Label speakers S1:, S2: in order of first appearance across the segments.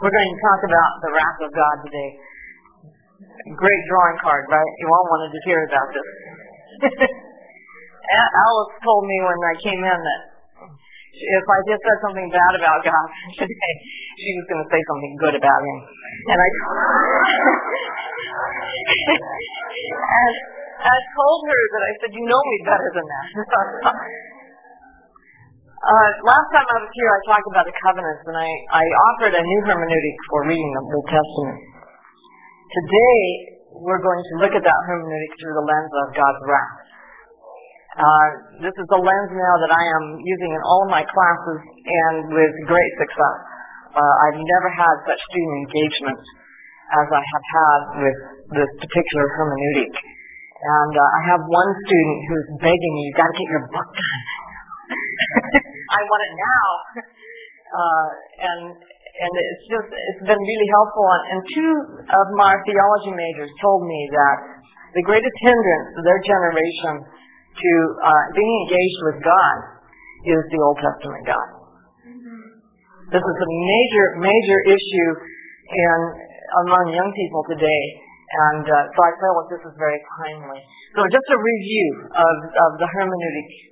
S1: We're going to talk about the wrath of God today. Great drawing card, right? You all wanted to hear about this. Alice told me when I came in that if I just said something bad about God today, she was going to say something good about him. And I, and I told her that I said, you know me better than that. Uh, last time I was here, I talked about the covenants, and I, I offered a new hermeneutic for reading the Old Testament. Today, we're going to look at that hermeneutic through the lens of God's wrath. Uh, this is the lens now that I am using in all of my classes and with great success. Uh, I've never had such student engagement as I have had with this particular hermeneutic. And uh, I have one student who's begging me, you've got to get your book done. I want it now. Uh, and and it's just it's been really helpful. And, and two of my theology majors told me that the greatest hindrance to their generation to uh, being engaged with God is the Old Testament God. This is a major major issue in among young people today. And uh, so I felt like this is very timely. So just a review of, of the hermeneutic.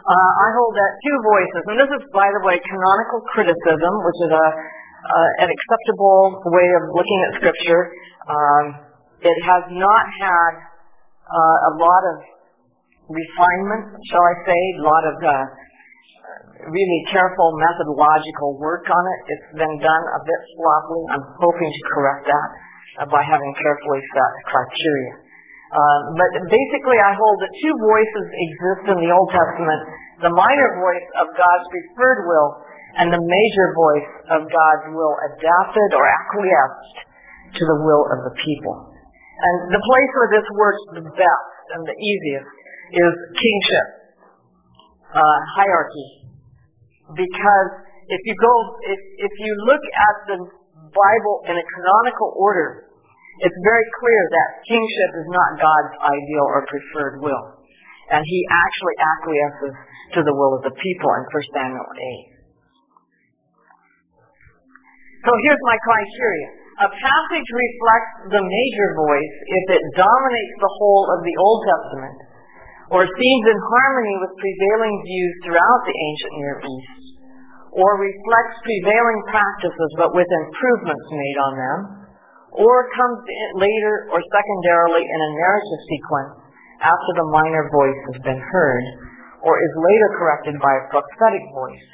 S1: Uh, I hold that two voices, and this is, by the way, canonical criticism, which is a, uh, an acceptable way of looking at Scripture. Um, it has not had uh, a lot of refinement, shall I say, a lot of uh, really careful methodological work on it. It's been done a bit sloppily. I'm hoping to correct that uh, by having carefully set criteria. Uh, but basically, I hold that two voices exist in the Old Testament the minor voice of God's preferred will and the major voice of God's will adapted or acquiesced to the will of the people. And the place where this works the best and the easiest is kingship, uh, hierarchy. Because if you go, if, if you look at the Bible in a canonical order, it's very clear that kingship is not God's ideal or preferred will. And he actually acquiesces to the will of the people in 1 Samuel 8. So here's my criteria. A passage reflects the major voice if it dominates the whole of the Old Testament or seems in harmony with prevailing views throughout the ancient Near East or reflects prevailing practices but with improvements made on them, or comes later or secondarily in a narrative sequence after the minor voice has been heard, or is later corrected by a prophetic voice,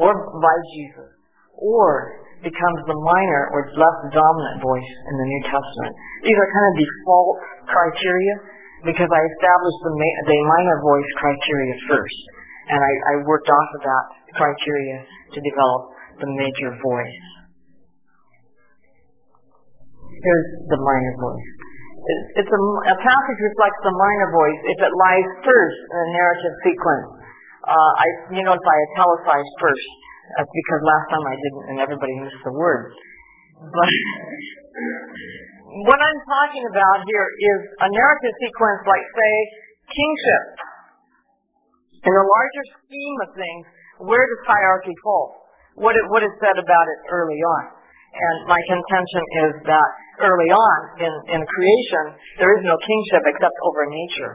S1: or by Jesus, or becomes the minor or less dominant voice in the New Testament. These are kind of default criteria because I established the, ma- the minor voice criteria first, and I, I worked off of that criteria to develop the major voice. Here's the minor voice. It's a, a passage reflects the minor voice if it lies first in a narrative sequence. Uh, I, you notice I italicized first. That's because last time I didn't, and everybody missed the word. But what I'm talking about here is a narrative sequence like, say, kingship. In the larger scheme of things, where does hierarchy fall? What, it, what is said about it early on? And my contention is that early on in, in creation, there is no kingship except over nature.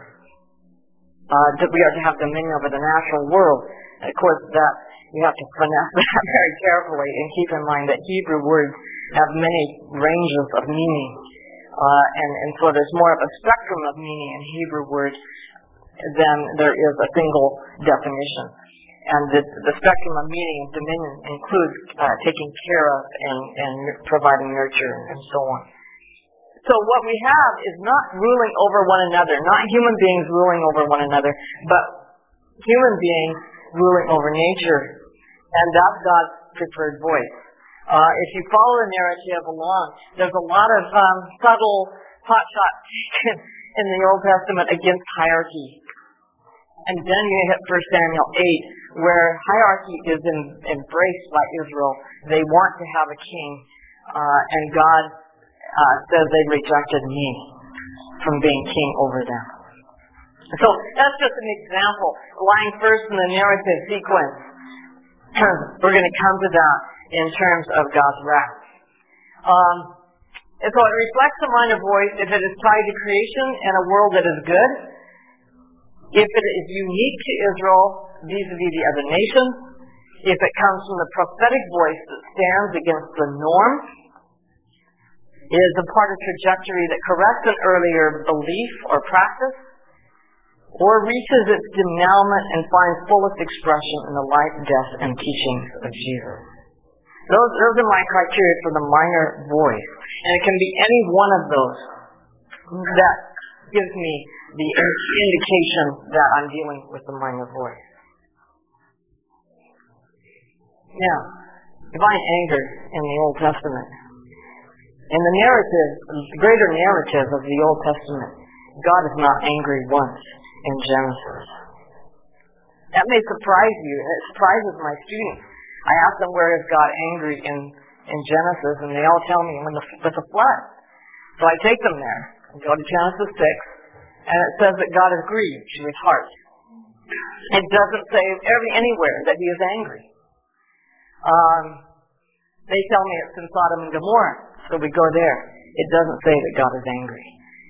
S1: Uh, that we are to have dominion over the natural world. Of course, that you have to finesse that very carefully and keep in mind that Hebrew words have many ranges of meaning. Uh, and, and so there's more of a spectrum of meaning in Hebrew words than there is a single definition and the, the spectrum of meaning and dominion includes uh, taking care of and, and providing nurture and so on. So what we have is not ruling over one another, not human beings ruling over one another, but human beings ruling over nature. And that's God's preferred voice. Uh, if you follow the narrative along, there's a lot of um, subtle pot shots taken in the Old Testament against hierarchy. And then you hit 1 Samuel 8, where hierarchy is in, embraced by Israel. They want to have a king, uh, and God uh, says they rejected me from being king over them. So that's just an example, lying first in the narrative sequence. we're going to come to that in terms of God's wrath. Um, and so it reflects the minor voice if it is tied to creation and a world that is good, if it is unique to Israel vis-a-vis the other nations, if it comes from the prophetic voice that stands against the norm, is a part of trajectory that corrects an earlier belief or practice, or reaches its denouement and finds fullest expression in the life, death, and teachings of Jesus. Those, those are my criteria for the minor voice. And it can be any one of those that gives me the indication that I'm dealing with the minor voice. Now, divine anger in the Old Testament. In the narrative, the greater narrative of the Old Testament, God is not angry once in Genesis. That may surprise you. and It surprises my students. I ask them where is God angry in, in Genesis, and they all tell me when the, with the flood. So I take them there and go to Genesis 6, and it says that God is grieved to his heart. It doesn't say every, anywhere that he is angry. Um, they tell me it's in Sodom and Gomorrah, so we go there. It doesn't say that God is angry.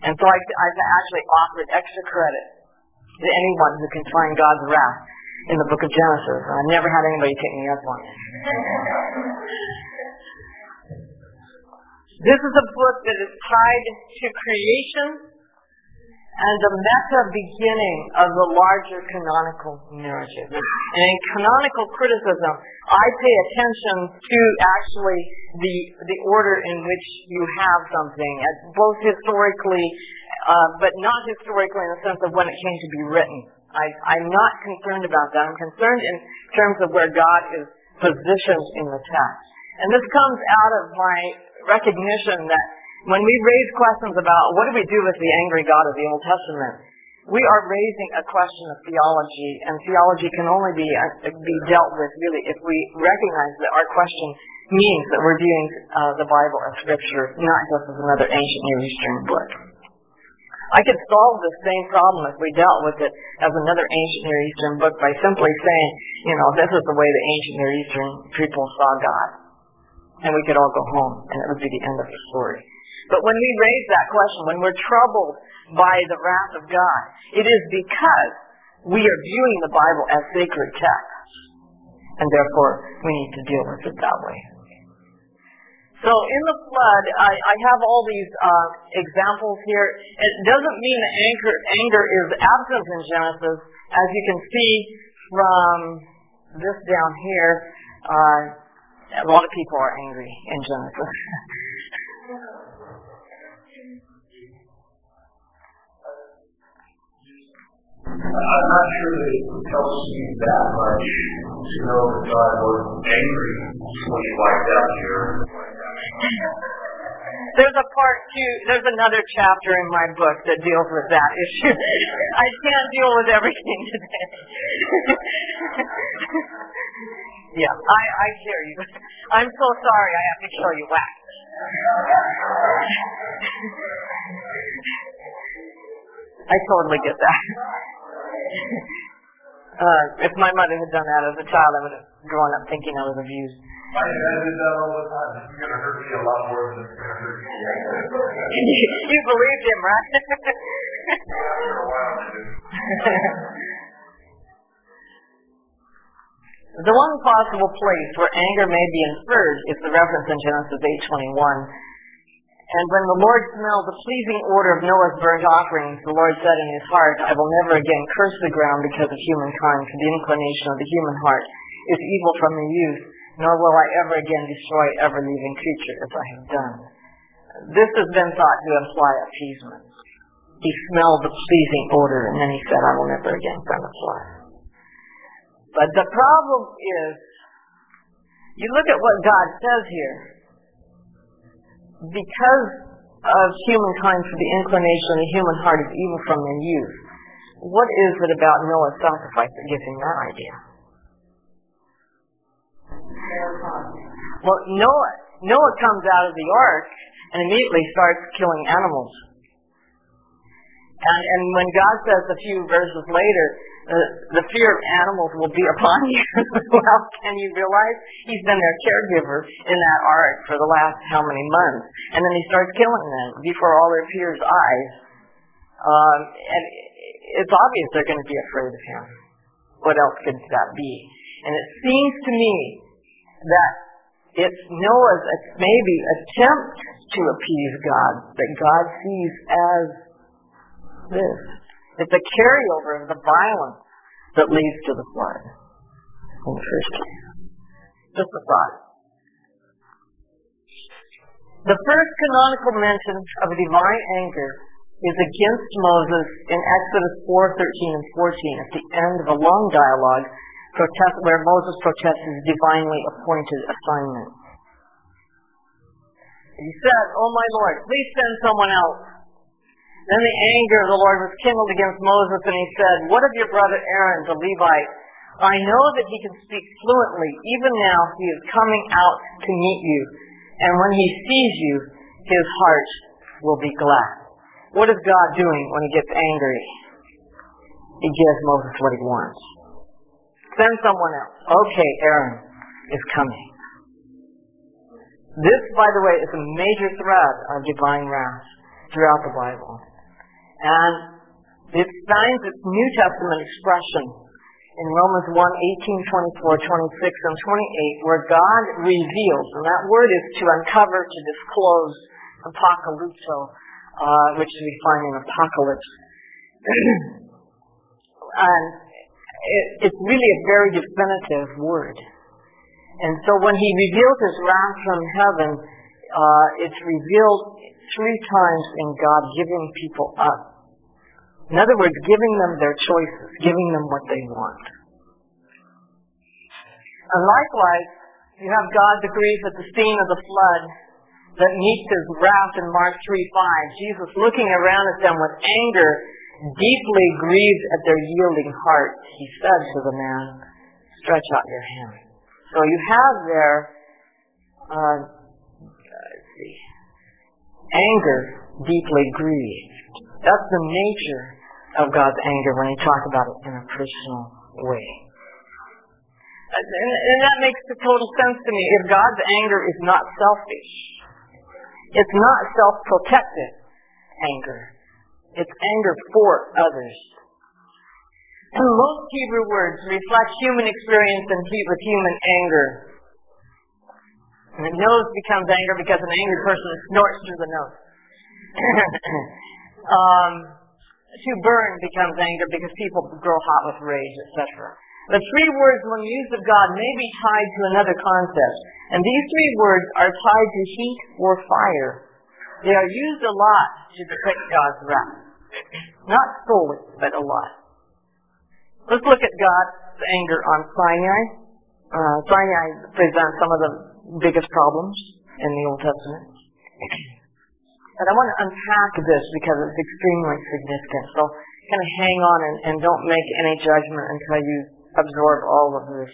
S1: And so I, I've actually offered extra credit to anyone who can find God's wrath in the book of Genesis. I've never had anybody take me up on it. This is a book that is tied to creation and the meta beginning of the larger canonical narrative. And in canonical criticism, I pay attention to actually the the order in which you have something, both historically, uh, but not historically in the sense of when it came to be written. I, I'm not concerned about that. I'm concerned in terms of where God is positioned in the text. And this comes out of my recognition that when we raise questions about what do we do with the angry God of the Old Testament, we are raising a question of theology, and theology can only be uh, be dealt with really if we recognize that our question means that we're viewing uh, the Bible as Scripture, not just as another ancient Near Eastern book. I could solve the same problem if we dealt with it as another ancient Near Eastern book by simply saying, you know, this is the way the ancient Near Eastern people saw God. And we could all go home, and it would be the end of the story. But when we raise that question, when we're troubled by the wrath of God, it is because we are viewing the Bible as sacred text. And therefore, we need to deal with it that way. So in the flood, I, I have all these uh, examples here. It doesn't mean that anger, anger is absent in Genesis. As you can see from this down here, uh, a lot of people are angry in Genesis.
S2: I'm not sure that it tells me that much to know that God was angry when he wiped out your
S1: there's a part two, there's another chapter in my book that deals with that issue. I can't deal with everything today. yeah, I, I hear you. I'm so sorry I have to kill you wax. I totally get that. uh, if my mother had done that as a child, I would have grown up thinking I was abused.
S2: My dad did that all the time. It's going to hurt me a lot more than going to hurt you.
S1: you believed him, right? the one possible place where anger may be inferred is the reference in Genesis 8:21. And when the Lord smelled the pleasing odor of Noah's burnt offerings, the Lord said in his heart, I will never again curse the ground because of humankind, for the inclination of the human heart is evil from the youth nor will I ever again destroy every living creature as I have done. This has been thought to imply appeasement. He smelled the pleasing odor, and then he said, I will never again send a fly. But the problem is, you look at what God says here. Because of humankind, for the inclination of the human heart is evil from their youth. What is it about Noah's sacrifice that gives him that idea? Well, Noah, Noah comes out of the ark and immediately starts killing animals. And, and when God says a few verses later, uh, the fear of animals will be upon you, well, can you realize he's been their caregiver in that ark for the last how many months? And then he starts killing them before all their peers' eyes. Um, and it's obvious they're going to be afraid of him. What else could that be? And it seems to me that it's Noah's maybe attempt to appease God that God sees as this. It's a carryover of the violence that leads to the flood in the first. Just a thought. The first canonical mention of a divine anger is against Moses in Exodus 4:13 and 14 at the end of a long dialogue protest, where Moses protests his divinely appointed assignment. He said, Oh my Lord, please send someone else. Then the anger of the Lord was kindled against Moses, and he said, What of your brother Aaron, the Levite? I know that he can speak fluently. Even now he is coming out to meet you. And when he sees you, his heart will be glad. What is God doing when he gets angry? He gives Moses what he wants. Send someone else. Okay, Aaron is coming. This, by the way, is a major thread of divine wrath throughout the Bible. And it finds its New Testament expression in Romans 1, 18, 24, 26, and 28, where God reveals, and that word is to uncover, to disclose, apocalypto, uh, which we find in Apocalypse. and it, it's really a very definitive word. And so when he reveals his wrath from heaven, uh, it's revealed three times in God giving people up. In other words, giving them their choices, giving them what they want. And likewise, you have God's grief at the scene of the flood that meets his wrath in Mark 3 5. Jesus looking around at them with anger deeply grieved at their yielding hearts, he said to the man, Stretch out your hand. So you have there, uh, let's see, anger deeply grieved. That's the nature of God's anger when you talk about it in a personal way. And, and that makes total sense to me. If God's anger is not selfish, it's not self-protective anger. It's anger for others. And most Hebrew words reflect human experience and with human anger. The nose becomes anger because an angry person snorts through the nose. um, to burn becomes anger because people grow hot with rage, etc. The three words, when used of God, may be tied to another concept. And these three words are tied to heat or fire. They are used a lot to depict God's wrath. Not solely, but a lot. Let's look at God's anger on Sinai. Uh, Sinai presents some of the biggest problems in the Old Testament. And I want to unpack this because it's extremely significant. So kind of hang on and, and don't make any judgment until you absorb all of this.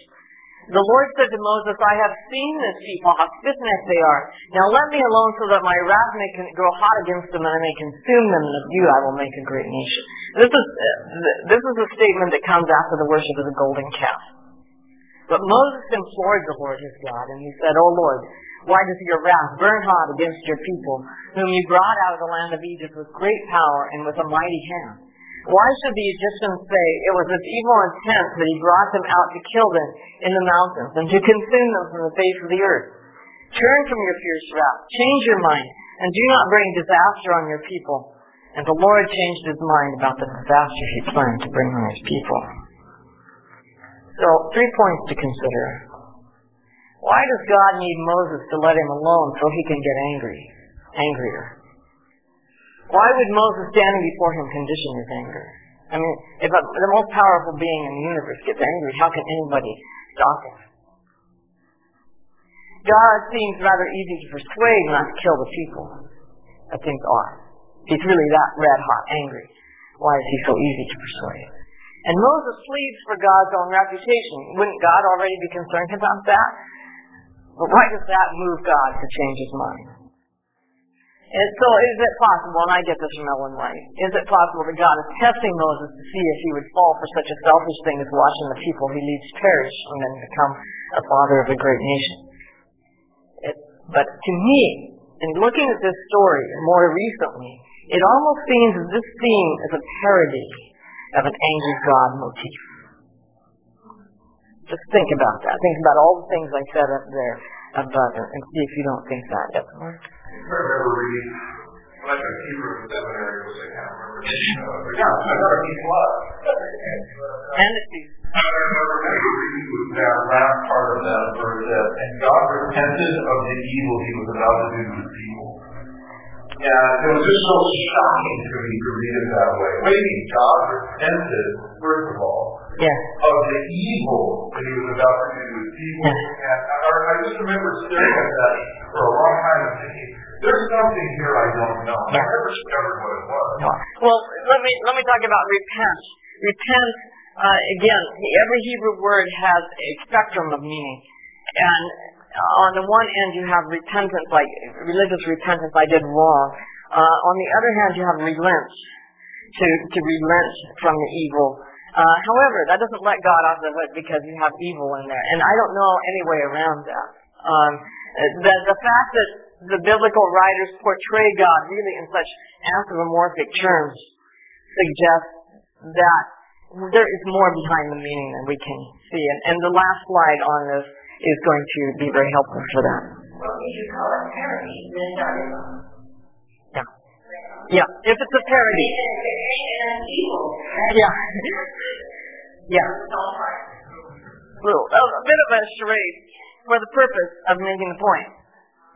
S1: The Lord said to Moses, I have seen this people, how stiff-necked they are. Now let me alone so that my wrath may grow hot against them and I may consume them, and of you I will make a great nation. This is, uh, this is a statement that comes after the worship of the golden calf. But Moses implored the Lord his God, and he said, O Lord, why does your wrath burn hot against your people, whom you brought out of the land of Egypt with great power and with a mighty hand? Why should the Egyptians say it was with evil intent that he brought them out to kill them in the mountains and to consume them from the face of the earth? Turn from your fierce wrath, change your mind, and do not bring disaster on your people. And the Lord changed his mind about the disaster he planned to bring on his people. So, three points to consider. Why does God need Moses to let him alone so he can get angry, angrier? Why would Moses standing before him condition his anger? I mean, if a, the most powerful being in the universe gets angry, how can anybody stop him? God seems rather easy to persuade not to kill the people that things are. He's really that red hot angry. Why is he so easy to persuade? And Moses pleads for God's own reputation. Wouldn't God already be concerned about that? But why does that move God to change his mind? And so is it possible, and I get this from Ellen White, is it possible that God is testing Moses to see if he would fall for such a selfish thing as watching the people he leads perish and then become a father of a great nation? It, but to me, in looking at this story more recently, it almost seems that this theme is a parody of an angry God motif. Just think about that. Think about all the things I said up there about it and see if you don't think that. Yes, Mark?
S2: I remember reading, like a Hebrew seminary was, I can't remember. Yeah, I got a B plus.
S1: And
S2: I remember reading with that last part of that verse that, and God repented of the evil he was about to do to the people. And it was just so shocking to me to read it that way. Wait, God repented, first of all,
S1: yeah.
S2: of the evil that he was about to do to the people. And I, I just remember staring at that for a long time and thinking, there's something here I don't know. I never discovered what it was.
S1: Well, let me let me talk about repent. Repent uh, again. Every Hebrew word has a spectrum of meaning, and on the one end you have repentance, like religious repentance. I did wrong. Uh, on the other hand, you have relent, to to relent from the evil. Uh, however, that doesn't let God off the hook because you have evil in there, and I don't know any way around that. Um, the the fact that the biblical writers portray God really in such anthropomorphic terms suggests that there is more behind the meaning than we can see. And, and the last slide on this is going to be very helpful for that.
S3: If you call it parody, then not
S1: Yeah. Yeah, if it's a parody. Yeah. yeah. Well, a bit of a charade for the purpose of making the point.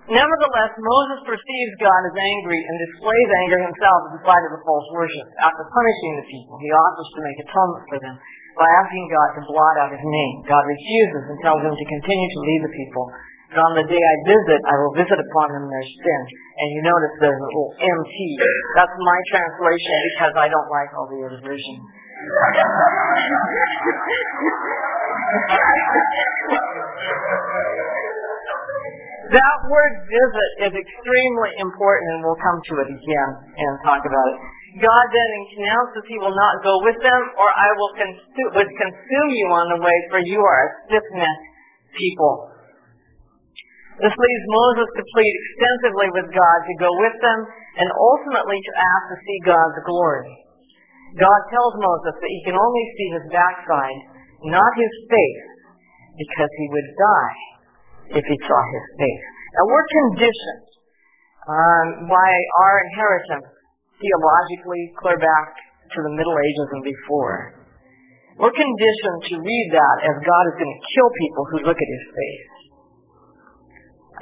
S1: Nevertheless, Moses perceives God as angry and displays anger himself in spite of the false worship. After punishing the people, he offers to make atonement for them by asking God to blot out his name. God refuses and tells him to continue to lead the people. And on the day I visit, I will visit upon them their sin. And you notice there's a little MT. That's my translation because I don't like all the other versions. That word visit is extremely important, and we'll come to it again and talk about it. God then announces he will not go with them, or I will consume, would consume you on the way, for you are a stiff-necked people. This leaves Moses to plead extensively with God to go with them, and ultimately to ask to see God's glory. God tells Moses that he can only see his backside, not his face, because he would die if he saw his face. Now we're conditioned um, by our inheritance theologically clear back to the Middle Ages and before. We're conditioned to read that as God is going to kill people who look at his face.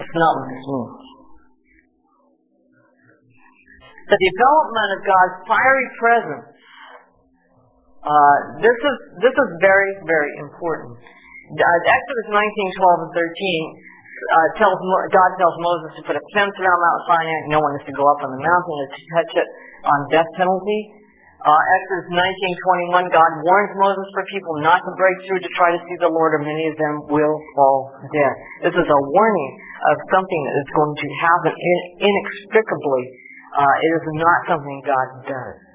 S1: That's not what this means. The development of God's fiery presence. Uh, this is this is very very important. Uh, Exodus 19, 12, and 13 uh, tells God tells Moses to put a fence around Mount Sinai. No one is to go up on the mountain or to touch it on death penalty. Uh, Exodus 19:21, God warns Moses for people not to break through to try to see the Lord, or many of them will fall dead. This is a warning of something that is going to happen inextricably. Uh, it is not something God does.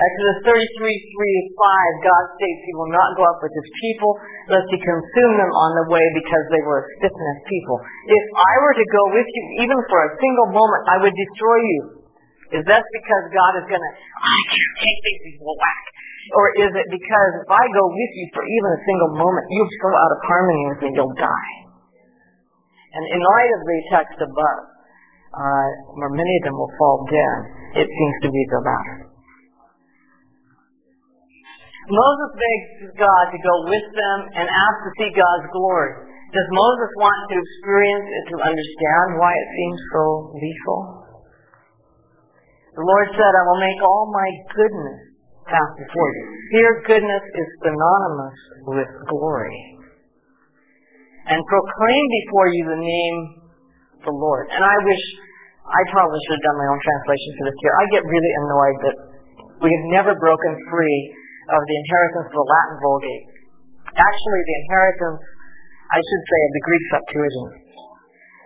S1: Exodus 33, 3 5, God states he will not go up with his people, lest he consume them on the way because they were a stiff-necked people. If I were to go with you, even for a single moment, I would destroy you. Is that because God is going to, I can't take these whack? Or is it because if I go with you for even a single moment, you'll go out of harmony with me, and you'll die? And in light of the text above, uh, where many of them will fall dead, it seems to be the latter. Moses begs God to go with them and ask to see God's glory. Does Moses want to experience and to understand why it seems so lethal? The Lord said, I will make all my goodness pass before you. Here, goodness is synonymous with glory. And proclaim before you the name of the Lord. And I wish, I probably should have done my own translation for this here. I get really annoyed that we have never broken free of the inheritance of the Latin Vulgate. Actually, the inheritance, I should say, of the Greek Septuagint.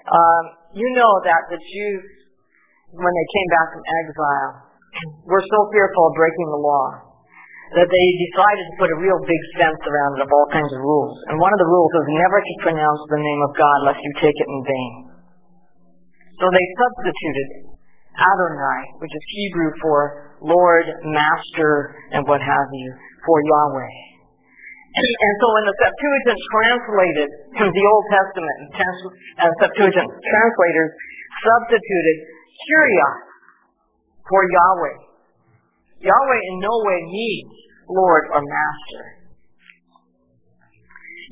S1: Um, you know that the Jews, when they came back from exile, were so fearful of breaking the law that they decided to put a real big fence around it of all kinds of rules. And one of the rules was never to pronounce the name of God lest you take it in vain. So they substituted Adonai, which is Hebrew for Lord, Master, and what have you, for Yahweh. And so when the Septuagint translated the Old Testament, and Septuagint translators substituted Kyrios for Yahweh. Yahweh in no way means Lord or Master.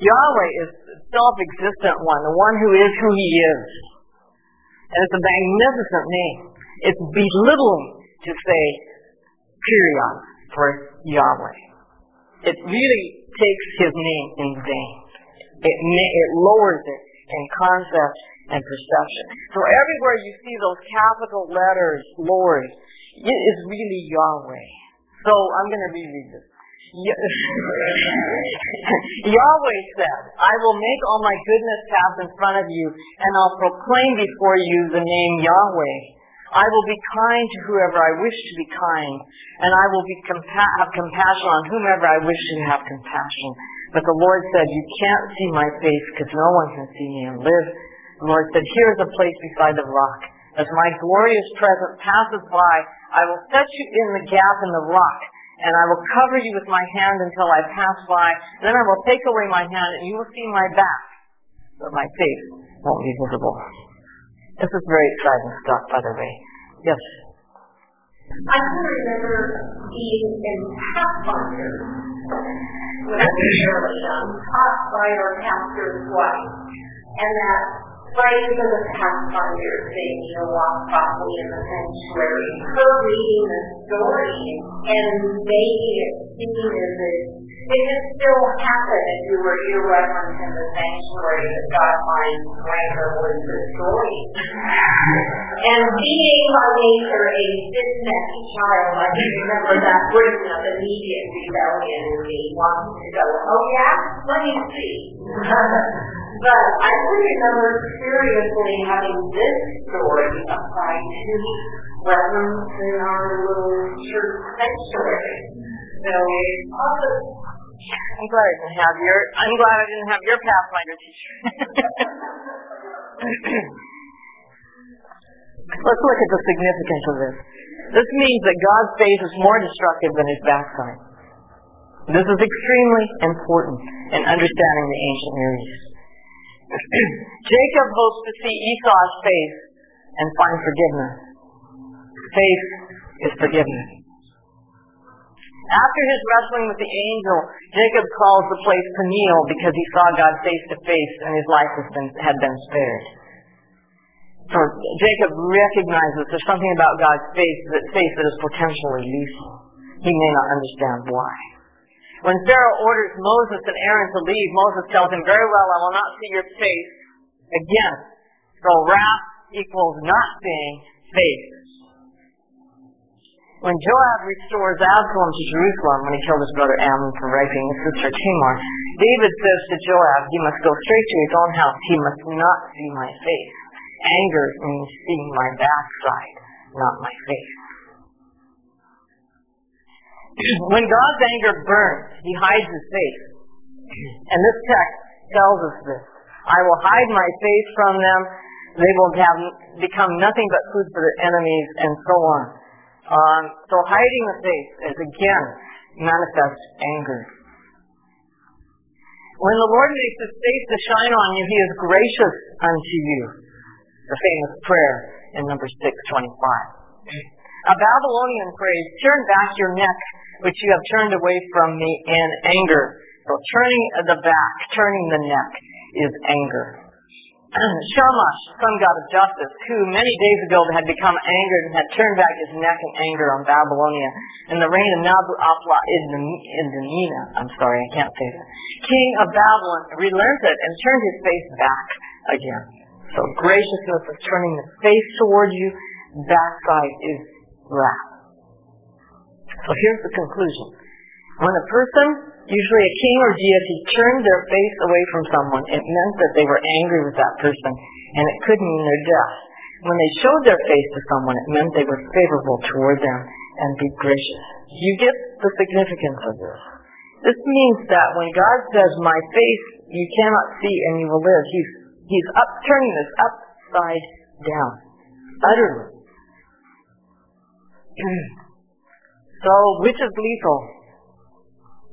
S1: Yahweh is the self-existent one, the one who is who he is. And it's a magnificent name. It's belittling to say Kyrios for Yahweh. It really takes his name in vain. It, it lowers it in concept and perception. So everywhere you see those capital letters, Lord, it is really Yahweh. So I'm going to reread this. Yahweh said, I will make all my goodness pass in front of you, and I'll proclaim before you the name Yahweh. I will be kind to whoever I wish to be kind, and I will be compa- have compassion on whomever I wish to have compassion. But the Lord said, You can't see my face because no one can see me and live. The Lord said, Here is a place beside the rock. As my glorious presence passes by, I will set you in the gap in the rock, and I will cover you with my hand until I pass by. Then I will take away my hand, and you will see my back, but my face won't be visible. This is very exciting stuff, by the way. Yes.
S3: I can remember being in Pathfinder when I was fairly young, taught by our pastor's wife, and that right for the Pathfinder thing, you know, walk properly in the sanctuary. Her reading the story and making it seem as if it can still happen if you were irreverent in the sanctuary that God finds greater was the story. and being by nature a stiff-necked child, I can remember that bringing up immediate rebellion in me, wanting to go, oh yeah, let me see. but I can remember seriously having this story applied to reverence in our little church sanctuary. So also
S1: I'm glad I didn't have your. I'm glad I didn't have your Pathfinder teacher. Let's look at the significance of this. This means that God's face is more destructive than his backside. This is extremely important in understanding the ancient Near East. Jacob hopes to see Esau's face and find forgiveness. Faith is forgiveness. After his wrestling with the angel, Jacob calls the place Peniel because he saw God face to face and his life has been, had been spared. So Jacob recognizes there's something about God's face that, face that is potentially lethal. He may not understand why. When Pharaoh orders Moses and Aaron to leave, Moses tells him, very well, I will not see your face again. So wrath equals not seeing face. When Joab restores Absalom to Jerusalem when he killed his brother Amnon for raping his sister Tamar, David says to Joab, he must go straight to his own house. He must not see my face. Anger means seeing my backside, not my face. When God's anger burns, he hides his face. And this text tells us this. I will hide my face from them. They will have become nothing but food for their enemies, and so on. Um, so hiding the face is again manifest anger. When the Lord makes his face to shine on you, he is gracious unto you. The famous prayer in number 625. A Babylonian prays, turn back your neck, which you have turned away from me in anger. So turning the back, turning the neck is anger. Shamash, sun god of justice, who many days ago had become angered and had turned back his neck in anger on Babylonia in the reign of Nabu Apla Indamina, I'm sorry, I can't say that, king of Babylon, relented and turned his face back again. So graciousness of turning the face toward you, backside is wrath. So here's the conclusion. When a person, usually a king or deity, turned their face away from someone, it meant that they were angry with that person, and it could mean their death. When they showed their face to someone, it meant they were favorable toward them and be gracious. You get the significance of this. This means that when God says, my face you cannot see and you will live, he's, he's up, turning this upside down. Utterly. so, which is lethal?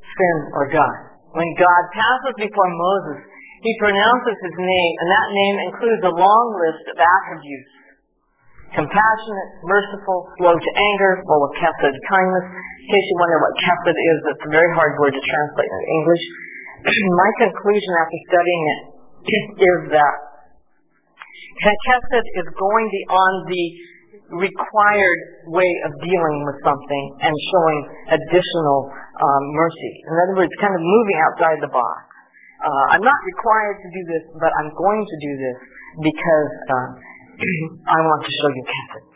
S1: Sin or God? When God passes before Moses, he pronounces his name, and that name includes a long list of attributes compassionate, merciful, slow to anger, full of chesed, kindness. In case you wonder what chesed is, it's a very hard word to translate in English. My conclusion after studying it is that chesed is going beyond the required way of dealing with something and showing additional um, mercy. In other words, kind of moving outside the box. Uh, I'm not required to do this, but I'm going to do this because uh, I want to show you chesed.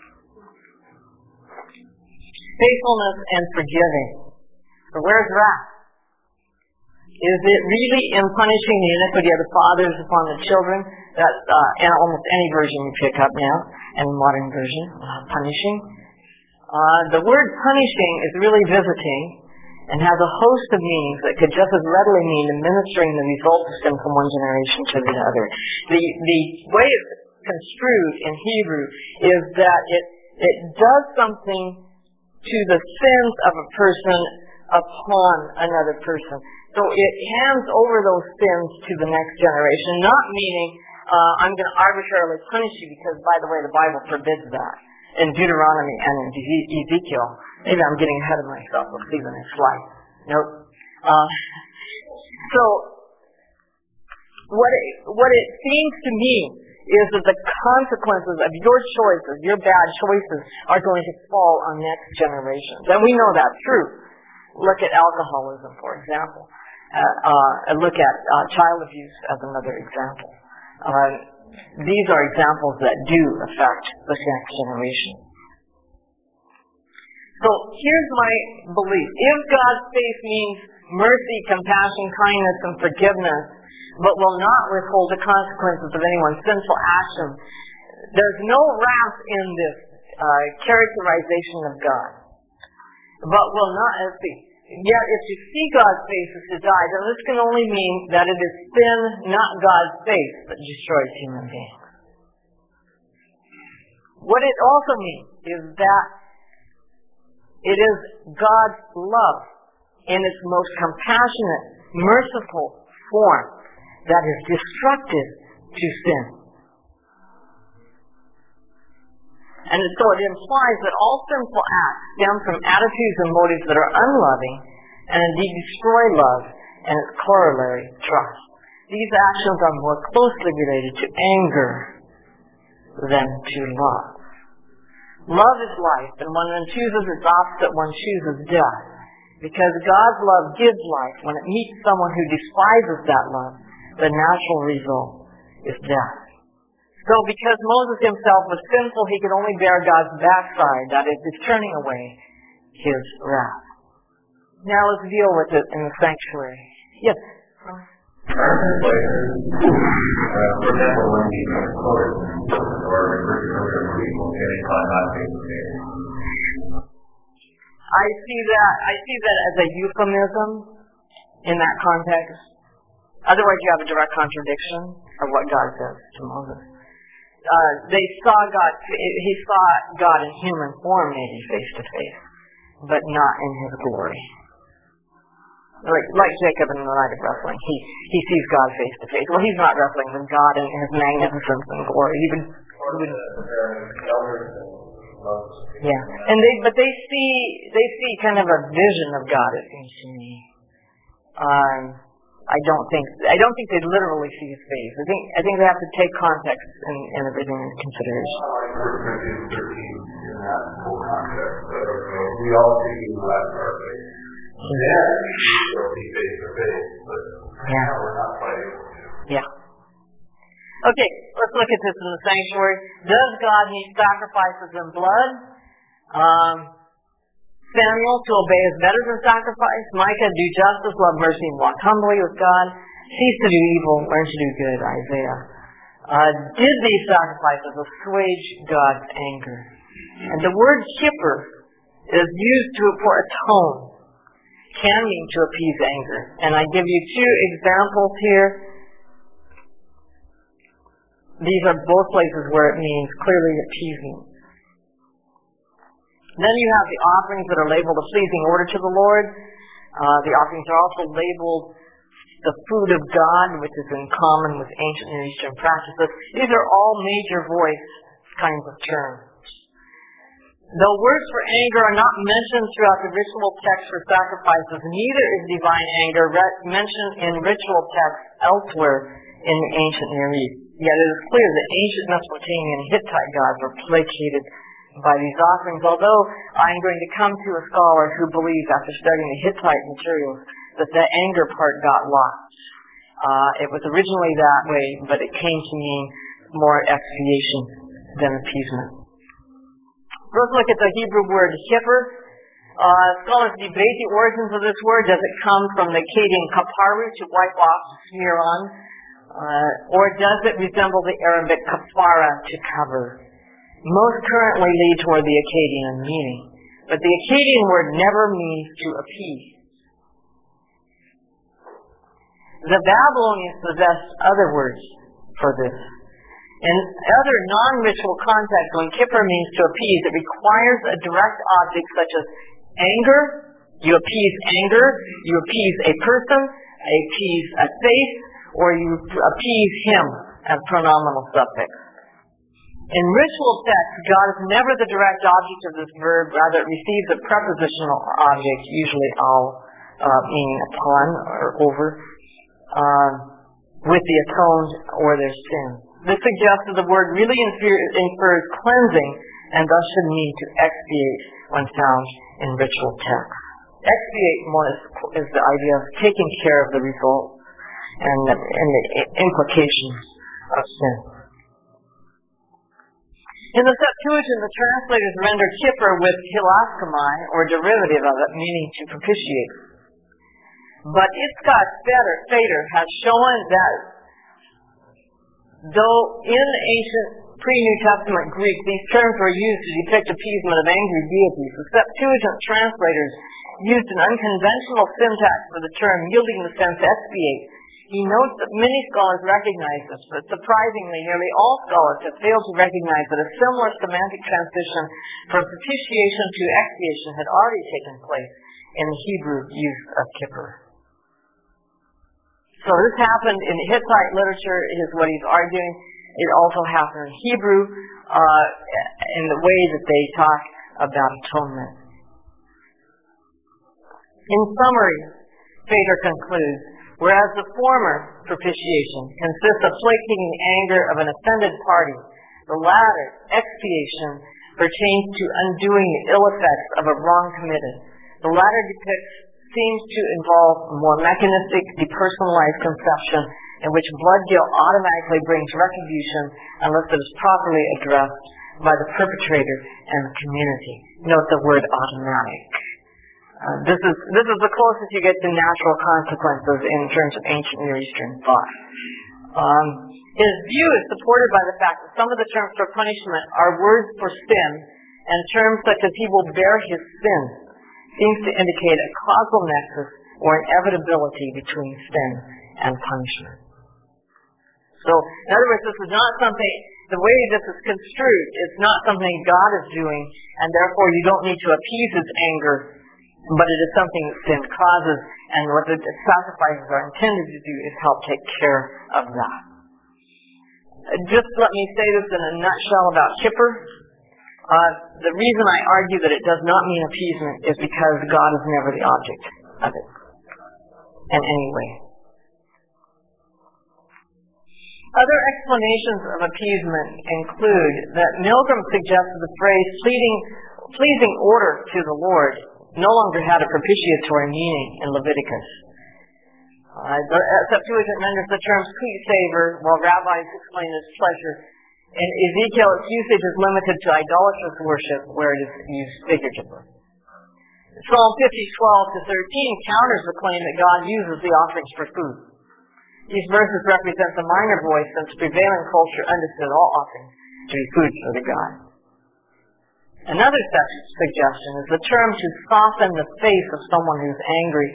S1: Faithfulness and forgiving. But where's wrath? Is it really in punishing the iniquity of the fathers upon the children? That uh, almost any version you pick up now, and modern version, uh, punishing. Uh, the word punishing is really visiting and has a host of meanings that could just as readily mean administering the result of sin from one generation to the other. The the way it's construed in Hebrew is that it it does something to the sins of a person upon another person. So it hands over those sins to the next generation, not meaning uh, I'm going to arbitrarily punish you because, by the way, the Bible forbids that in Deuteronomy and in Ezekiel. Maybe I'm getting ahead of myself. Let's see the next slide. Nope. Uh, so what it, what it seems to me is that the consequences of your choices, your bad choices, are going to fall on next generations. And we know that's true. Look at alcoholism, for example. Uh, uh, look at uh, child abuse as another example. Uh, these are examples that do affect the next generation. So here's my belief. If God's faith means mercy, compassion, kindness, and forgiveness, but will not withhold the consequences of anyone's sinful action. There's no wrath in this uh, characterization of God. But will not, let's see, yet if you see God's face as to die, then this can only mean that it is sin, not God's face, that destroys human beings. What it also means is that it is God's love in its most compassionate, merciful form that is destructive to sin. And so it implies that all sinful acts stem from attitudes and motives that are unloving and indeed destroy love and its corollary, trust. These actions are more closely related to anger than to love. Love is life, and when one chooses its opposite, one chooses death. Because God's love gives life. When it meets someone who despises that love, the natural result is death. So because Moses himself was sinful, he could only bear God's backside, that is, his turning away his wrath. Now let's deal with it in the sanctuary. Yes? I see that I see that as a euphemism in that context. Otherwise, you have a direct contradiction of what God says to Moses. Uh, they saw God, he saw God in human form, maybe face to face, but not in his glory. Like, like Jacob in the night of wrestling, he, he sees God face to face. Well, he's not wrestling with God in his magnificence and glory. Even, even yeah, and they, but they see, they see kind of a vision of God. It seems to me. Um, I don't think I don't think they literally see his face. I think I think they have to take context and, and everything into consideration.
S2: We all see him last our face. Yeah, face to face, but yeah. we're not fighting.
S1: Yeah. Okay, let's look at this in the sanctuary. Does God need sacrifices and blood? Um, Samuel, to obey is better than sacrifice. Micah, do justice, love mercy, and walk humbly with God. Cease to do evil, learn to do good. Isaiah. Uh, did these sacrifices assuage God's anger? And the word kippur is used to for atone, can mean to appease anger. And I give you two examples here. These are both places where it means clearly appeasing. Then you have the offerings that are labeled a pleasing order to the Lord. Uh, the offerings are also labeled the food of God, which is in common with ancient Near Eastern practices. These are all major voice kinds of terms. Though words for anger are not mentioned throughout the ritual text for sacrifices, neither is divine anger mentioned in ritual texts elsewhere in the ancient Near East. Yet it is clear that ancient Mesopotamian Hittite gods were placated by these offerings, although I'm going to come to a scholar who believes after studying the Hittite materials that the anger part got lost. Uh, it was originally that way, but it came to mean more expiation than appeasement. Let's look at the Hebrew word kippur. Uh, scholars debate the origins of this word. Does it come from the Akkadian kaparu, to wipe off, smear on? Uh, or does it resemble the Arabic kafara, to cover? Most currently lead toward the Akkadian meaning. But the Akkadian word never means to appease. The Babylonians possessed other words for this. In other non-ritual contexts, when kippur means to appease, it requires a direct object such as anger, you appease anger, you appease a person, appease a face, or you appease him as pronominal suffix. In ritual texts, God is never the direct object of this verb, rather it receives a prepositional object, usually all uh, meaning upon or over, uh, with the atoned or their sin. This suggests that the word really infers cleansing and thus should mean to expiate when found in ritual texts. Expiate more is, is the idea of taking care of the result and the, and the implications of sin. In the Septuagint, the translators render kippur with hilaskomai, or derivative of it, meaning to propitiate. But Itzchak Feder has shown that though in ancient pre-New Testament Greek these terms were used to depict appeasement of angry deities, the Septuagint translators used an unconventional syntax for the term, yielding the sense expiate. He notes that many scholars recognize this, but surprisingly, nearly all scholars have failed to recognize that a similar semantic transition from propitiation to expiation had already taken place in the Hebrew use of kippur. So this happened in Hittite literature, is what he's arguing. It also happened in Hebrew, uh, in the way that they talk about atonement. In summary, Feder concludes, whereas the former propitiation consists of placating the anger of an offended party, the latter, expiation, pertains to undoing the ill effects of a wrong committed. The latter depicts seems to involve a more mechanistic, depersonalized conception in which blood guilt automatically brings retribution unless it is properly addressed by the perpetrator and the community. Note the word automatic. This is this is the closest you get to natural consequences in terms of ancient Near Eastern thought. Um, his view is supported by the fact that some of the terms for punishment are words for sin, and terms such as "he will bear his sin" seems to indicate a causal nexus or inevitability between sin and punishment. So, in other words, this is not something, the way this is construed, it's not something God is doing, and therefore you don't need to appease his anger, but it is something that sin causes, and what the sacrifices are intended to do is help take care of that. Just let me say this in a nutshell about kippur. Uh, the reason I argue that it does not mean appeasement is because God is never the object of it in any way. Other explanations of appeasement include that Milgrom suggests the phrase pleading, pleasing order to the Lord no longer had a propitiatory meaning in Leviticus. Uh, the Septuagint renders the term sweet savor, while rabbis explain as pleasure in Ezekiel, its usage is limited to idolatrous worship where it is used figuratively. Psalm 50, 12 to 13 counters the claim that God uses the offerings for food. These verses represent the minor voice since prevailing culture understood all offerings to be food for the God. Another suggestion is the term to soften the face of someone who's angry,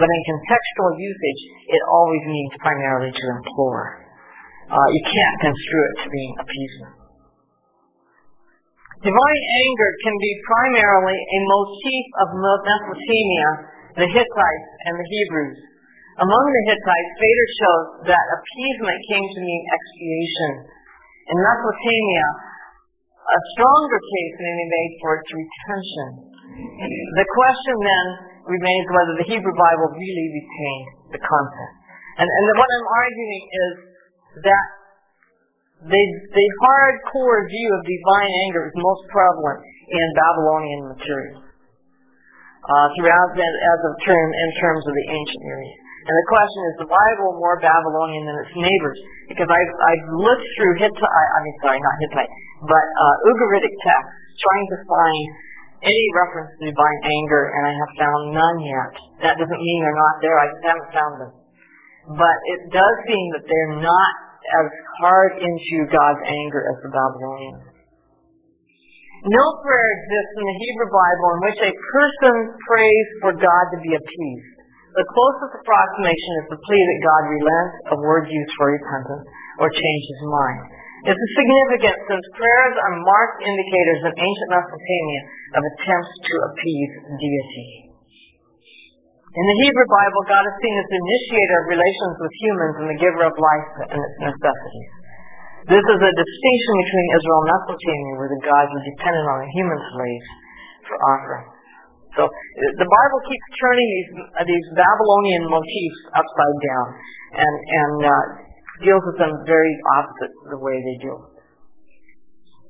S1: but in contextual usage, it always means primarily to implore. Uh, you can't construe it to being appeasement. Divine anger can be primarily a motif of Mesopotamia, the Hittites, and the Hebrews. Among the Hittites, Feder shows that appeasement came to mean expiation. In Mesopotamia, a stronger case may be made for its retention. The question then remains whether the Hebrew Bible really retained the content. And, and what I'm arguing is that the, the hardcore view of divine anger is most prevalent in Babylonian material. Uh, throughout as of term in terms of the ancient Near East. And the question is, the Bible more Babylonian than its neighbors? Because I've, I've looked through Hittite, I mean, sorry, not Hittite, but uh, Ugaritic texts, trying to find any reference to divine anger, and I have found none yet. That doesn't mean they're not there. I just haven't found them. But it does seem that they're not as hard into God's anger as the Babylonians. No prayer exists in the Hebrew Bible in which a person prays for God to be appeased. The closest approximation is the plea that God relent, a word used for repentance, or change his mind. This is significant since prayers are marked indicators in ancient Mesopotamia of attempts to appease deity. In the Hebrew Bible, God is seen as the initiator of relations with humans and the giver of life and its necessities. This is a distinction between Israel and Mesopotamia, where the gods were dependent on human slaves for offering. So the Bible keeps turning these these Babylonian motifs upside down and and uh, deals with them very opposite the way they do.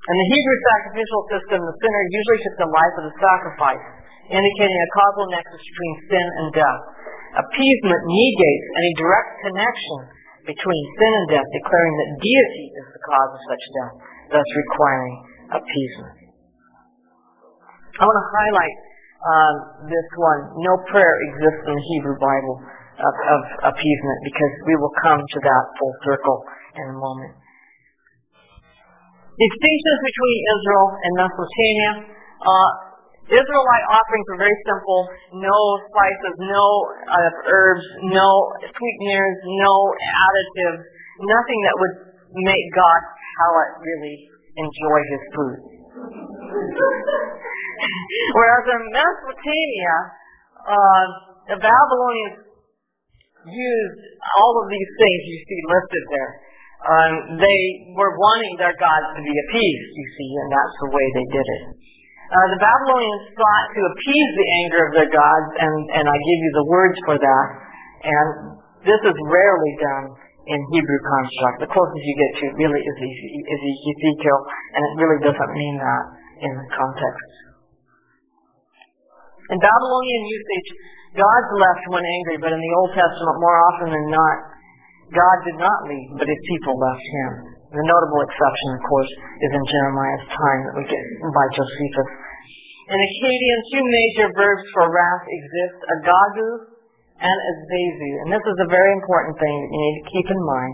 S1: In the Hebrew sacrificial system, the sinner usually took the life of the sacrifice indicating a causal nexus between sin and death. Appeasement negates any direct connection between sin and death, declaring that deity is the cause of such death, thus requiring appeasement. I want to highlight uh, this one. No prayer exists in the Hebrew Bible of, of appeasement because we will come to that full circle in a moment. Distinctions between Israel and Mesopotamia. Uh, Israelite offerings were very simple. No spices, no uh, herbs, no sweeteners, no additives, nothing that would make God's palate really enjoy his food. Whereas in Mesopotamia, uh, the Babylonians used all of these things you see listed there. Um, they were wanting their gods to be appeased, you see, and that's the way they did it. Uh, the Babylonians sought to appease the anger of their gods, and, and I give you the words for that. And this is rarely done in Hebrew construct. The closest you get to it really is, is Ezekiel, and it really doesn't mean that in the context. In Babylonian usage, gods left when angry, but in the Old Testament, more often than not, God did not leave, but his people left him. The notable exception, of course, is in Jeremiah's time that we get by Josephus. In Akkadian, two major verbs for wrath exist, agagu and azazu. And this is a very important thing that you need to keep in mind.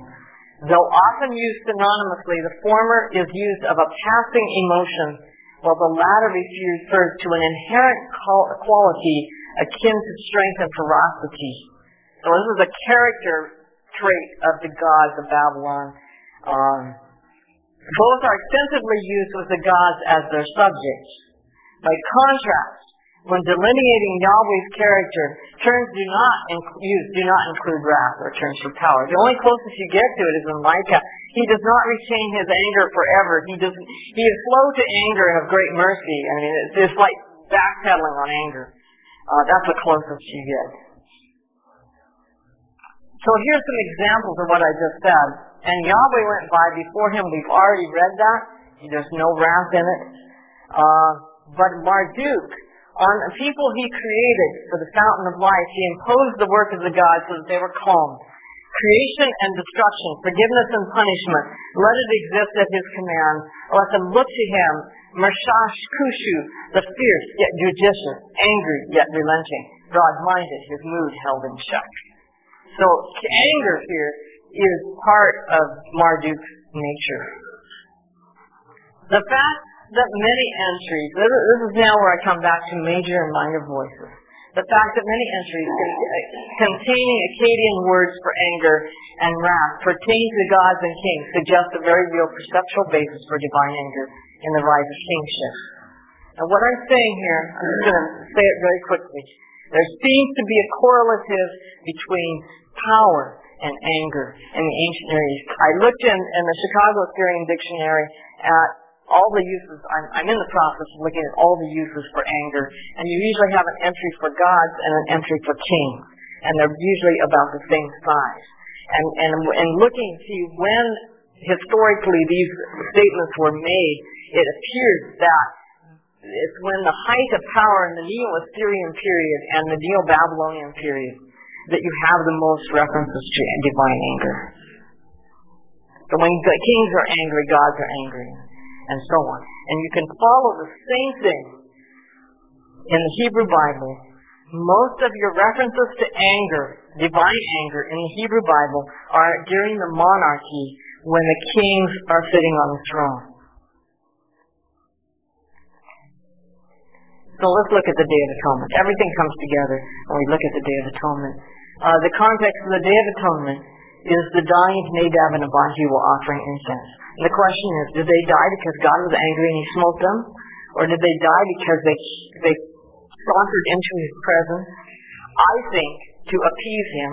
S1: Though often used synonymously, the former is used of a passing emotion, while the latter refers to an inherent quality akin to strength and ferocity. So this is a character trait of the gods of Babylon um, both are extensively used with the gods as their subjects. By contrast, when delineating Yahweh's character, terms do not use do not include wrath or terms for power. The only closest you get to it is in Micah. He does not retain his anger forever. He does he is slow to anger and of great mercy. I mean, it's just like backpedaling on anger. Uh, that's the closest you get. So here's some examples of what I just said. And Yahweh went by before him. We've already read that. There's no wrath in it. Uh, but Marduk, on the people he created for the fountain of life, he imposed the work of the gods so that they were calm. creation and destruction, forgiveness and punishment. Let it exist at his command. Let them look to him. Mershash Kushu, the fierce yet judicious, angry yet relenting, broad-minded, his mood held in check. So anger here is part of Marduk's nature. The fact that many entries, this is now where I come back to major and minor voices. The fact that many entries containing Akkadian words for anger and wrath pertain to gods and kings suggests a very real perceptual basis for divine anger in the rise of kingship. Now what I'm saying here, I'm just going to say it very quickly. There seems to be a correlative between power and anger in the ancient Near East. I looked in, in the Chicago Assyrian Dictionary at all the uses, I'm, I'm in the process of looking at all the uses for anger, and you usually have an entry for gods and an entry for kings, and they're usually about the same size. And, and, and looking to see when historically these statements were made, it appears that it's when the height of power in the Neo-Assyrian period and the Neo-Babylonian period that you have the most references to divine anger. So when the kings are angry, gods are angry and so on. And you can follow the same thing in the Hebrew Bible. Most of your references to anger, divine anger in the Hebrew Bible are during the monarchy when the kings are sitting on the throne. So let's look at the Day of Atonement. Everything comes together when we look at the Day of Atonement. Uh, the context of the Day of Atonement is the dying of Nadab and Abihu while offering incense. And the question is, did they die because God was angry and he smote them? Or did they die because they, they sauntered into his presence, I think, to appease him,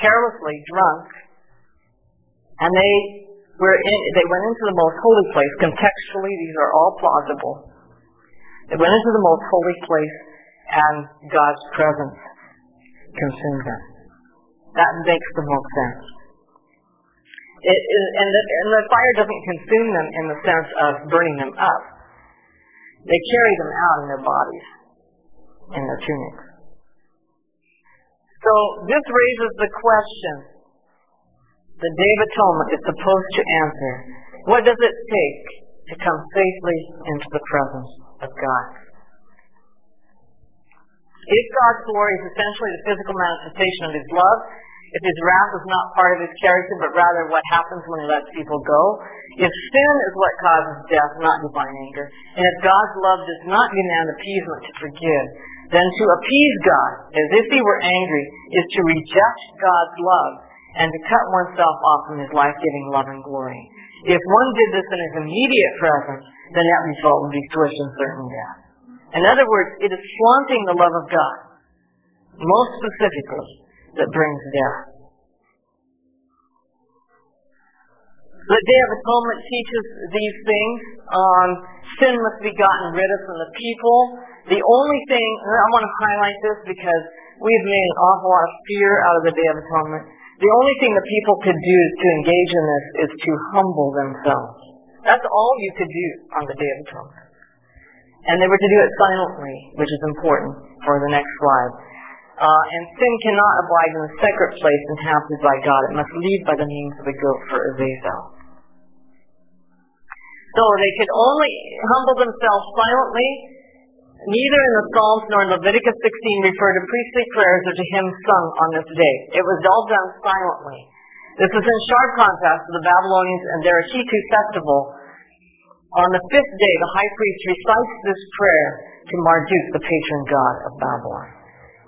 S1: carelessly drunk, and they were in, they went into the most holy place. Contextually, these are all plausible. They went into the most holy place and God's presence consumed them. That makes the most sense. It, and, the, and the fire doesn't consume them in the sense of burning them up. They carry them out in their bodies, in their tunics. So this raises the question the Day of Atonement is supposed to answer. What does it take to come safely into the presence of God? If God's glory is essentially the physical manifestation of His love, if his wrath is not part of his character, but rather what happens when he lets people go, if sin is what causes death, not divine anger, and if God's love does not demand appeasement to forgive, then to appease God, as if he were angry, is to reject God's love and to cut oneself off from his life-giving love and glory. If one did this in his immediate presence, then that result would be swift and certain death. In other words, it is flaunting the love of God, most specifically, that brings death. The Day of Atonement teaches these things. Um, sin must be gotten rid of from the people. The only thing, I want to highlight this because we've made an awful lot of fear out of the Day of Atonement. The only thing the people could do to engage in this is to humble themselves. That's all you could do on the Day of Atonement. And they were to do it silently, which is important for the next slide. Uh, and sin cannot abide in the sacred place inhabited by God. It must leave by the means of the goat for Azazel. So they could only humble themselves silently. Neither in the Psalms nor in Leviticus 16 refer to priestly prayers or to hymns sung on this day. It was all done silently. This is in sharp contrast to the Babylonians and their Akitu festival. On the fifth day, the high priest recites this prayer to Marduk, the patron god of Babylon.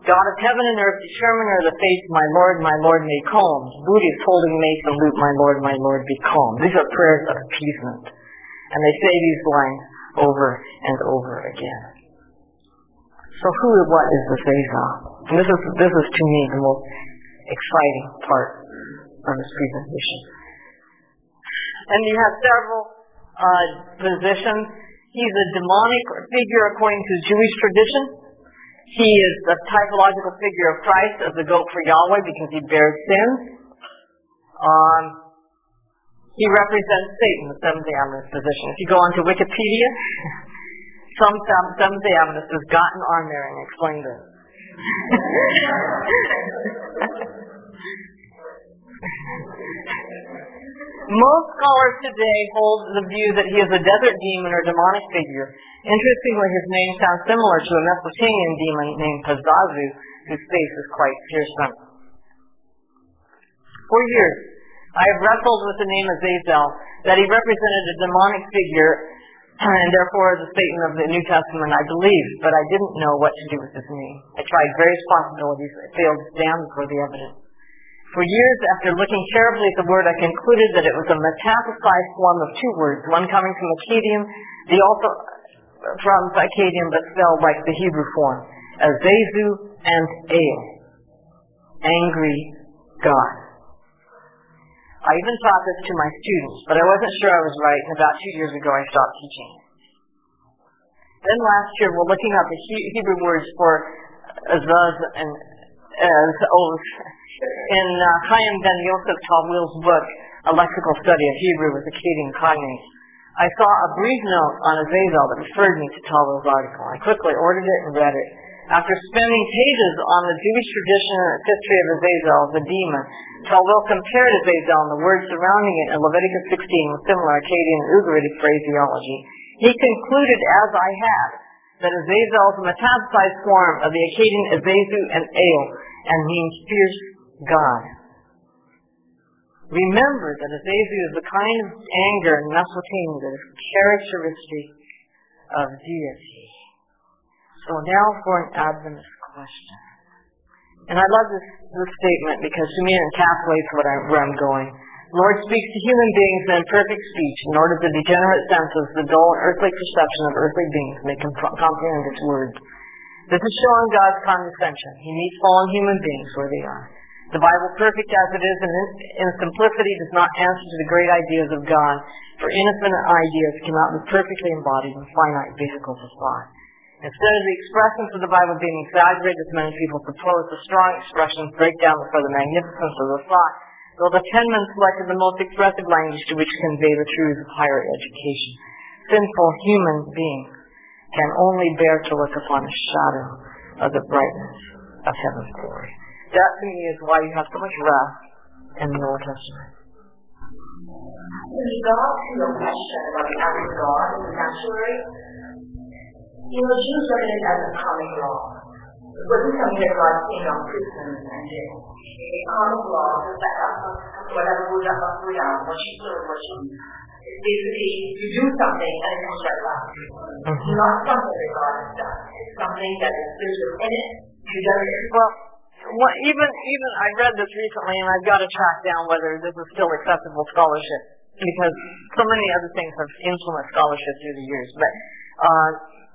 S1: God of heaven and earth, determiner of the faith, my Lord, my Lord, may calm. Buddhist holding mace and lute, my Lord, my Lord, be calm. These are prayers of appeasement. And they say these lines over and over again. So who or what is the Azazel? And this is, this is to me the most exciting part of this presentation. And you have several uh, positions. He's a demonic figure according to Jewish tradition. He is the typological figure of Christ as the goat for Yahweh because he bears sins. Um, he represents Satan, the Seventh day Adventist position. If you go onto Wikipedia, some Seventh day Adventist has gotten on there and explained this. Most scholars today hold the view that he is a desert demon or demonic figure. Interestingly, his name sounds similar to a Mesopotamian demon named Pazuzu, whose face is quite fearsome. For years, I have wrestled with the name of Azazel, that he represented a demonic figure and therefore the Satan of the New Testament, I believe, but I didn't know what to do with his name. I tried various possibilities, I failed stand before the evidence. For years, after looking carefully at the word, I concluded that it was a metathesized form of two words, one coming from Akkadian, the also from Akkadian, but spelled like the Hebrew form, Azazu and El, angry God. I even taught this to my students, but I wasn't sure I was right, and about two years ago I stopped teaching. Then last year, we're looking up the Hebrew words for Azaz and Oz in uh, Chaim Ben Yosef Tawil's book, A Lexical Study of Hebrew with Akkadian Cognates. I saw a brief note on Azazel that referred me to Tawil's article. I quickly ordered it and read it. After spending pages on the Jewish tradition and history of Azazel, the demon, Tawil compared Azazel and the words surrounding it in Leviticus 16 with similar Akkadian and Ugaritic phraseology. He concluded, as I had, that Azazel is a metathesized form of the Akkadian Azazu and El, and means fierce God. Remember that Azazu is the kind of anger in Mesopotamia that is characteristic of deity. So now for an Adventist question. And I love this, this statement because to me it encapsulates what I, where I'm going. Lord speaks to human beings in perfect speech in order that the degenerate senses, the dull and earthly perception of earthly beings may comprehend His words. This is showing God's condescension. He meets fallen human beings where they are. The Bible, perfect as it is in, in simplicity, does not answer to the great ideas of God, for innocent ideas cannot be perfectly embodied in finite vehicles of thought. Instead of the expressions of the Bible being exaggerated, as many people propose, the strong expressions break down before the magnificence of the thought, though the penman selected the most expressive language to which to convey the truths of higher education. Sinful human beings can only bear to look upon a shadow of the brightness of heaven's glory. That me is why you have so much wrath in the Old Testament.
S3: You go to your question about the act God in the sanctuary, you know, Jews look at it as a common law. It wasn't something that God came on prisons and did. A common law whatever we got, we got, what you serve, basically you do something and it comes right back. Mm-hmm. It's not something that God has done. It's something that is within it. You done it.
S1: Well, well, even even I read this recently, and I've got to track down whether this is still acceptable scholarship because so many other things have influenced scholarship through the years. But uh,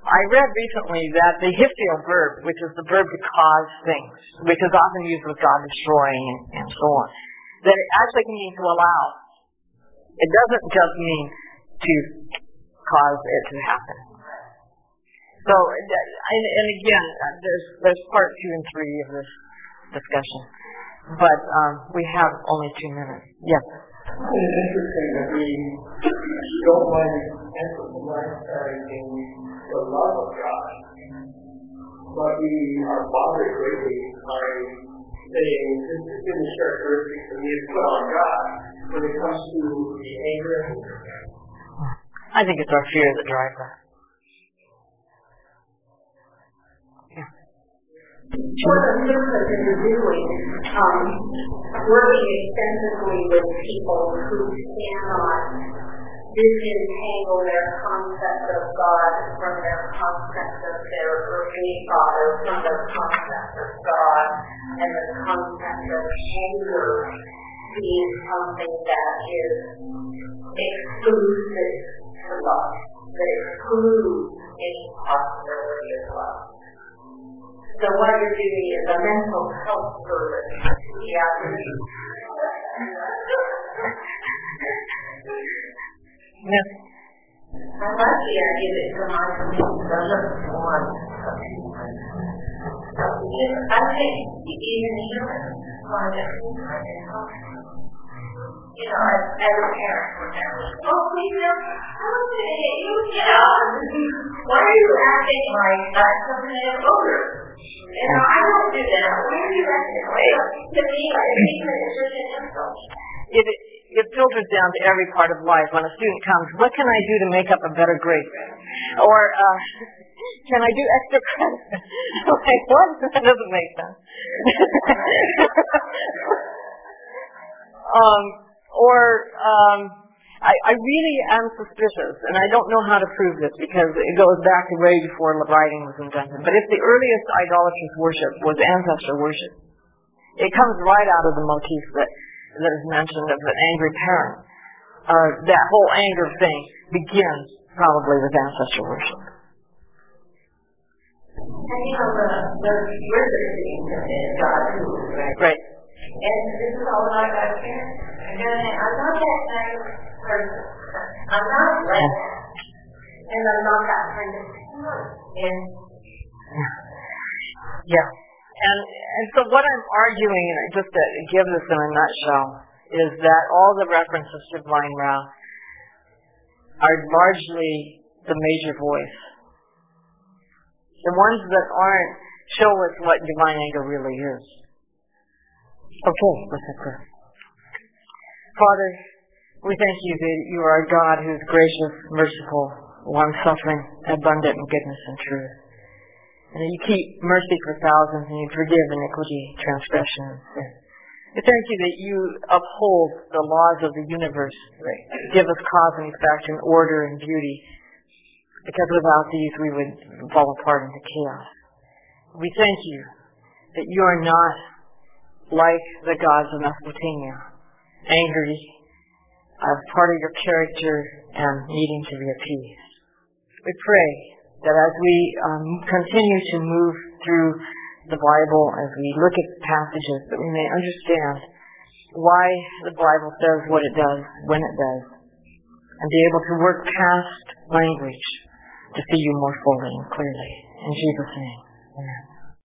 S1: I read recently that the hiphil verb, which is the verb to cause things, which is often used with God destroying and, and so on, that it actually can mean to allow. It doesn't just mean to cause it to happen. So, and, again, there's there's part two and three of this discussion, but um, we have only two minutes. Yes.
S4: It's interesting that we don't mind emphasizing the love of God, but we are bothered greatly by saying this is the characteristics that we have put on God when it comes to the anger.
S1: I think it's our fear that drives that.
S3: One of the things that you're doing, um, working extensively with people who cannot disentangle their concept of God from their concept of their earthly father, from their concept of God, and the concept of anger being something that is exclusive to love, that excludes any possibility of love. So what you're doing is a mental health service to the average.
S1: Yes.
S3: I like the idea that your mind doesn't want I think even humans find it you know, as, as a parent, oh, please, no, okay, you? Know, why are you acting like that's something that's older? You know, I don't do that. Where do you recognize To me, achievement is just an insult.
S1: It, it filters down to every part of life. When a student comes, what can I do to make up a better grade? Or, uh, can I do extra credit? like, what? That doesn't make sense. um, or, um, I, I really am suspicious, and I don't know how to prove this because it goes back to way before writing was invented. But if the earliest idolatrous worship was ancestor worship, it comes right out of the motif that, is mentioned of an angry parent. Uh, that whole anger thing begins probably with ancestor worship.
S3: And you know, the, the wizarding is God who, right?
S1: Right.
S3: And this is all about God's parents. I'm not that nice person. I'm not like that. And I'm not that kind of And
S1: Yeah. And and so what I'm arguing, just to give this in a nutshell, is that all the references to divine wrath are largely the major voice. The ones that aren't show us what divine anger really is. Okay, let's. Father, we thank you that you are a God who is gracious, merciful, long-suffering, abundant in goodness and truth. And that you keep mercy for thousands and you forgive iniquity, transgression, and sin. We thank you that you uphold the laws of the universe, give us cause and effect and order and beauty, because without these we would fall apart into chaos. We thank you that you are not like the gods of Mesopotamia, angry, as part of your character and needing to be appeased. We pray that as we um, continue to move through the Bible, as we look at passages, that we may understand why the Bible says what it does, when it does, and be able to work past language to see you more fully and clearly. In Jesus' name, amen.